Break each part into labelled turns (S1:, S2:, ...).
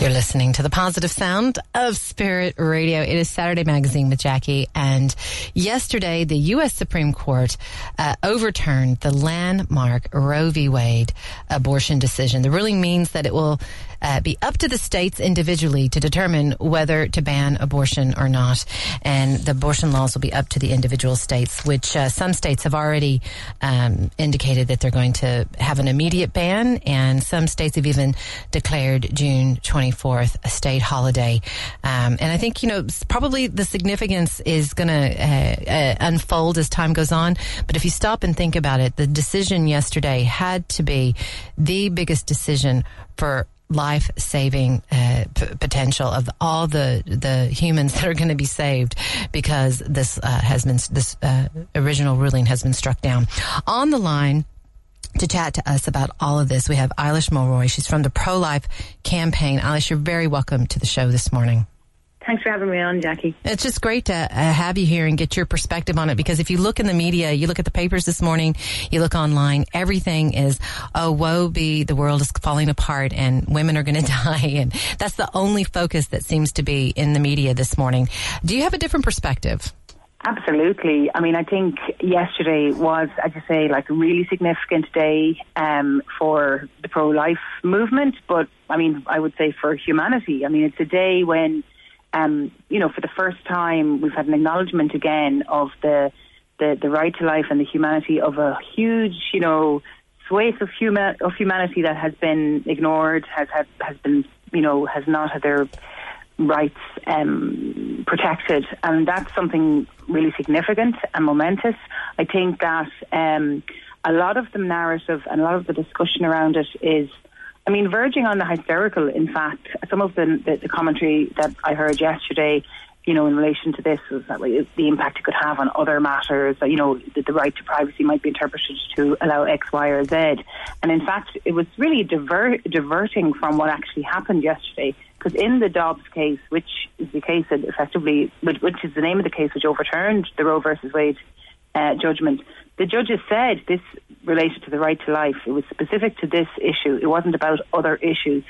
S1: You're listening to the positive sound of Spirit Radio. It is Saturday Magazine with Jacki. And yesterday, the U.S. Supreme Court uh, overturned the landmark Roe v. Wade abortion decision. The ruling means that it will uh, be up to the states individually to determine whether to ban abortion or not. And the abortion laws will be up to the individual states, which uh, some states have already um, indicated that they're going to have an immediate ban, and some states have even declared June 24th a state holiday. Um, and I think, you know, probably the significance is going to uh, uh, unfold as time goes on. But if you stop and think about it, the decision yesterday had to be the biggest decision for life saving uh, p- potential of all the the humans that are going to be saved because this uh, has been this uh, original ruling has been struck down. On the line to chat to us about all of this, we have Eilis Mulroy. She's from the Pro Life Campaign. Eilis, you're very welcome to the show this morning.
S2: Thanks for having me on, Jacki.
S1: It's just great to uh, have you here and get your perspective on it because if you look in the media, you look at the papers this morning, you look online, everything is, oh, woe be, the world is falling apart and women are going to die. And that's the only focus that seems to be in the media this morning. Do you have a different perspective?
S2: Absolutely. I mean, I think yesterday was, as you say, like a really significant day um, for the pro life movement, but I mean, I would say for humanity. I mean, it's a day when um, you know, for the first time, we've had an acknowledgement again of the, the, the right to life and the humanity of a huge, you know, swathe of, of humanity that has been ignored, has, has, has been, you know, has not had their rights um, protected. And that's something really significant and momentous. I think that um, a lot of the narrative and a lot of the discussion around it is I mean, verging on the hysterical, in fact, some of the, the, the commentary that I heard yesterday, you know, in relation to this that the impact it could have on other matters, you know, the, the right to privacy might be interpreted to allow X, Y, or Z. And in fact, it was really diver- diverting from what actually happened yesterday. Because in the Dobbs case, which is the case that effectively, which, which is the name of the case which overturned the Roe versus Wade uh, judgment, the judges said this related to the right to life. It was specific to this issue. It wasn't about other issues.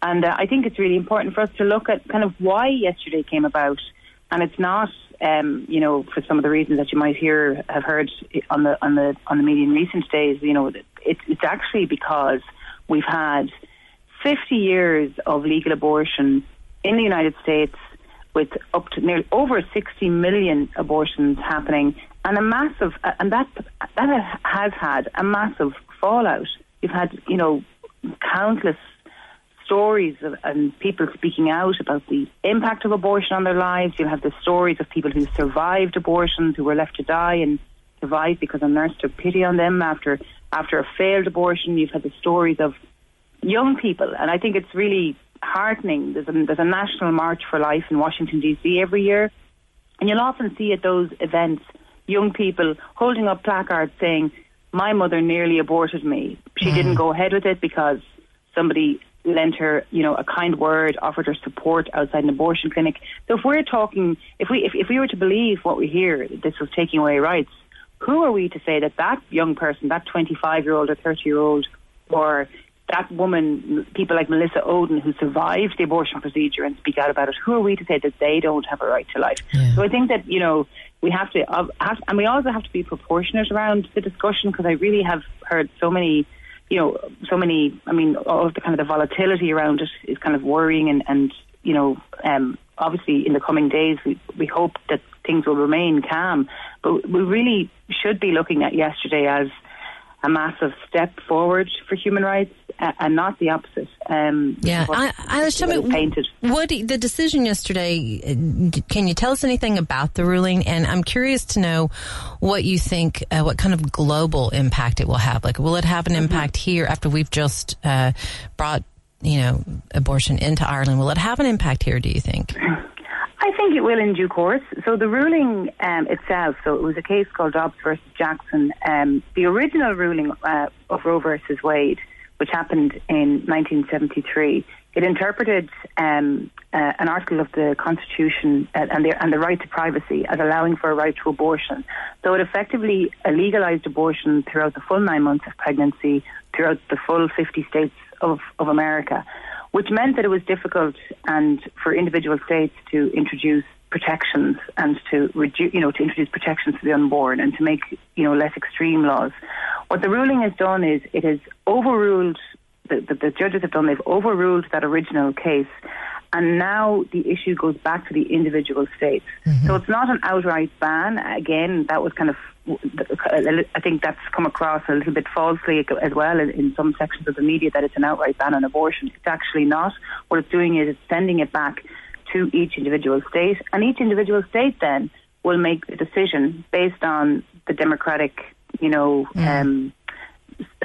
S2: And uh, I think it's really important for us to look at kind of why yesterday came about. And it's not, um, you know, for some of the reasons that you might hear have heard on the on the on the media in recent days. You know, it's it's actually because we've had 50 years of legal abortion in the United States with up to nearly over 60 million abortions happening and a massive, and that that has had a massive fallout. You've had, you know, countless stories of, and people speaking out about the impact of abortion on their lives. You'll have the stories of people who survived abortions, who were left to die and survived because a nurse took pity on them after after a failed abortion. You've had the stories of young people, and I think it's really heartening. There's a, there's a national march for life in Washington D.C. every year, and you'll often see at those events young people holding up placards saying, "My mother nearly aborted me. She mm. didn't go ahead with it because somebody lent her, you know, a kind word, offered her support outside an abortion clinic." So if we're talking, if we if, if we were to believe what we hear, that this was taking away rights, who are we to say that that young person, that 25 year old or 30 year old, or that woman, people like Melissa Ohden, who survived the abortion procedure and speak out about it, who are we to say that they don't have a right to life? Yeah. So I think that, you know, we have to, uh, have, and we also have to be proportionate around the discussion because I really have heard so many, you know, so many, I mean, all of the kind of the volatility around it is kind of worrying and, and you know, um, obviously in the coming days we, we hope that things will remain calm, but we really should be looking at yesterday as a massive step forward for human rights and not the opposite. Um,
S1: yeah, I, I was telling painted. What the decision yesterday? Can you tell us anything about the ruling? And I'm curious to know what you think, uh, what kind of global impact it will have. Like, will it have an mm-hmm. impact here after we've just uh, brought you know abortion into Ireland? Will it have an impact here? Do you think?
S2: I think it will in due course. So the ruling um, itself, so it was a case called Dobbs versus Jackson. Um, the original ruling uh, of Roe versus Wade which happened in 1973. It interpreted um, uh, an article of the Constitution uh, and, the, and the right to privacy as allowing for a right to abortion. So it effectively legalized abortion throughout the full nine months of pregnancy, throughout the full 50 states of, of America, which meant that it was difficult and for individual states to introduce protections and to reduce, you know, to introduce protections for the unborn and to make, you know, less extreme laws. What the ruling has done is it has overruled the, the, the judges have done. They've overruled that original case and now the issue goes back to the individual states. Mm-hmm. So it's not an outright ban. Again, that was kind of, I think that's come across a little bit falsely as well in, some sections of the media that it's an outright ban on abortion. It's actually not. What it's doing is it's sending it back to each individual state, and each individual state then will make the decision based on the democratic, you know, um,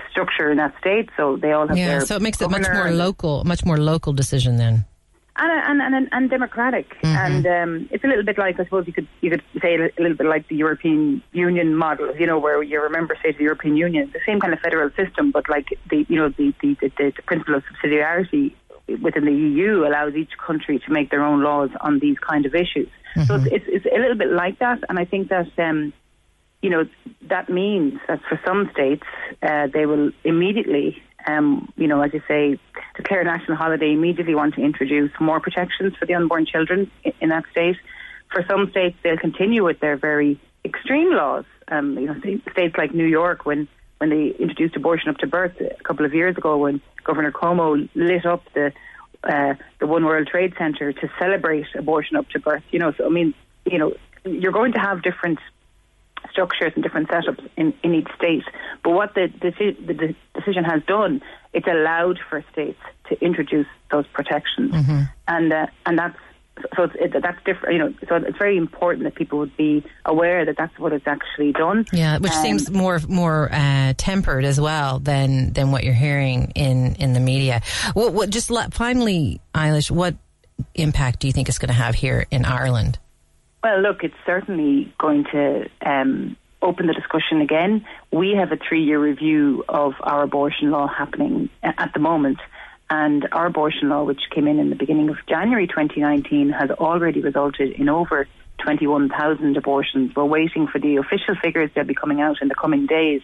S2: structure in that state. So they all have
S1: yeah.
S2: Their
S1: so it makes it much more local, much more local decision then
S2: and and and, and democratic. Mm-hmm. And um, it's a little bit like I suppose you could you could say a little bit like the European Union model. You know, where you're a member state of the European Union, the same kind of federal system, but like the you know the the, the, the principle of subsidiarity within the EU allows each country to make their own laws on these kind of issues. Mm-hmm. So it's, it's, it's a little bit like that, and I think that. Um, you know that means that for some states uh, they will immediately um, you know, as you say, declare a national holiday, immediately want to introduce more protections for the unborn children in, that state. For some states, they'll continue with their very extreme laws. Um, you know, states like New York, when when they introduced abortion up to birth a couple of years ago, when Governor Cuomo lit up the uh, the One World Trade Center to celebrate abortion up to birth. You know, so I mean, you know, you're going to have different structures and different setups in, in each state. But what the, the decision has done, it's allowed for states to introduce those protections, mm-hmm. and uh, and that's so it's, it, that's different. You know, so it's very important that people would be aware that that's what it's actually done.
S1: Yeah, which um, seems more more uh, tempered as well than than what you're hearing in in the media. What, what just let, finally, Eilis, what impact do you think it's going to have here in Ireland?
S2: Well, look, it's certainly going to um, open the discussion again. We have a three year review of our abortion law happening at the moment. And our abortion law, which came in in the beginning of January 2019, has already resulted in over 21,000 abortions. We're waiting for the official figures. They'll be coming out in the coming days.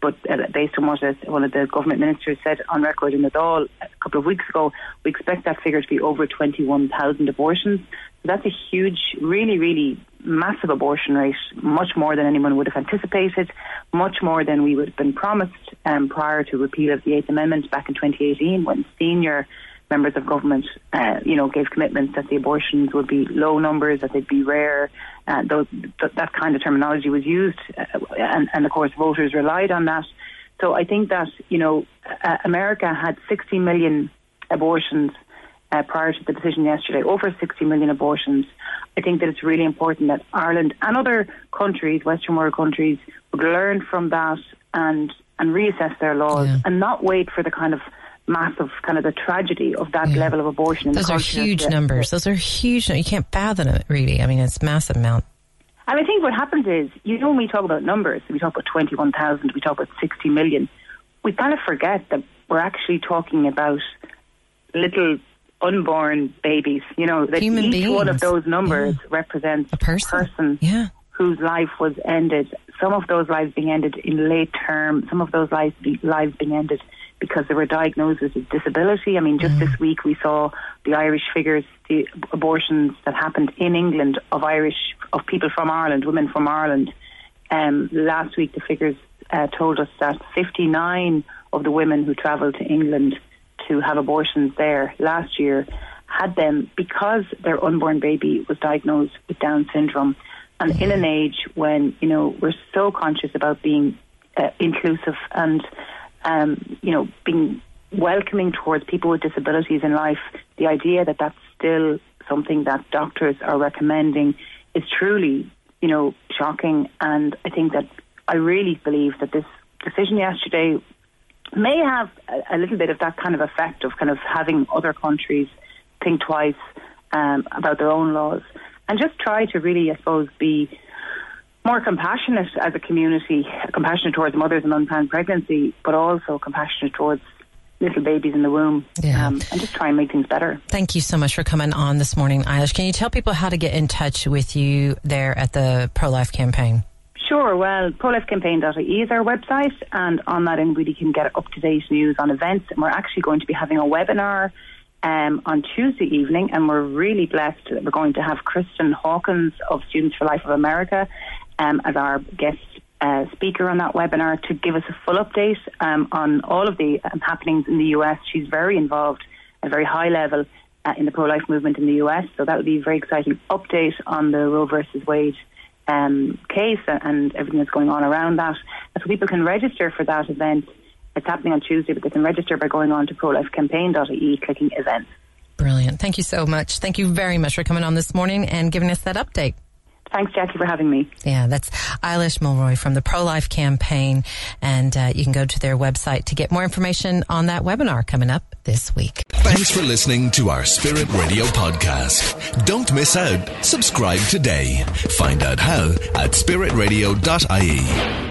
S2: But uh, based on what uh, one of the government ministers said on record in the Dáil a couple of weeks ago, we expect that figure to be over 21,000 abortions. That's a huge, really, really massive abortion rate, much more than anyone would have anticipated, much more than we would have been promised um, prior to repeal of the Eighth Amendment back in 2018 when senior members of government, uh, you know, gave commitments that the abortions would be low numbers, that they'd be rare. Uh, those, th- that kind of terminology was used, uh, and, and of course voters relied on that. So I think that you know, uh, America had 60 million abortions uh, prior to the decision yesterday, over 60 million abortions. I think that it's really important that Ireland and other countries, Western world countries, would learn from that and and reassess their laws yeah. and not wait for the kind of massive kind of the tragedy of that yeah. level of abortion. In
S1: Those
S2: are
S1: huge numbers. Those are huge. You can't fathom it, really. I mean, it's massive amount.
S2: And I think what happens is, you know, when we talk about numbers, we talk about 21,000, we talk about 60 million, we kind of forget that we're actually talking about little unborn babies. You know, that
S1: Human
S2: each
S1: beings.
S2: one of those numbers yeah. represents
S1: a person,
S2: person
S1: yeah.
S2: whose life was ended. Some of those lives being ended in late term, some of those lives, be, lives being ended because they were diagnosed with a disability. I mean, just mm. this week we saw the Irish figures, the abortions that happened in England of Irish, of people from Ireland, women from Ireland. Um, last week the figures uh, told us that 59 of the women who travelled to England to have abortions there last year had them because their unborn baby was diagnosed with Down syndrome. And in an age when, you know, we're so conscious about being uh, inclusive and, um, you know, being welcoming towards people with disabilities in life, the idea that that's still something that doctors are recommending is truly, you know, shocking. And I think that I really believe that this decision yesterday may have a, little bit of that kind of effect of kind of having other countries think twice um, about their own laws and just try to really, I suppose, be more compassionate as a community, compassionate towards mothers and unplanned pregnancy, but also compassionate towards little babies in the womb
S1: Yeah.
S2: um, and just try and make things better.
S1: Thank you so much for coming on this morning, Eilis. Can you tell people how to get in touch with you there at the pro life campaign?
S2: Sure. Well, prolifecampaign.ie is our website, and on that anybody can get up to date news on events. And we're actually going to be having a webinar um, on Tuesday evening, and we're really blessed that we're going to have Kristen Hawkins of Students for Life of America um, as our guest uh, speaker on that webinar to give us a full update um, on all of the um, happenings in the US. She's very involved at a very high level uh, in the pro-life movement in the US, so that will be a very exciting update on the Roe versus Wade um, case and everything that's going on around that. So people can register for that event. It's happening on Tuesday, but they can register by going on to prolifecampaign.ie, clicking events.
S1: Brilliant. Thank you so much. Thank you very much for coming on this morning and giving us that update.
S2: Thanks, Jacki, for having me.
S1: Yeah, that's Eilis Mulroy from the Pro Life Campaign. And uh, you can go to their website to get more information on that webinar coming up this week.
S3: Thanks for listening to our Spirit Radio podcast. Don't miss out. Subscribe today. Find out how at spiritradio.ie.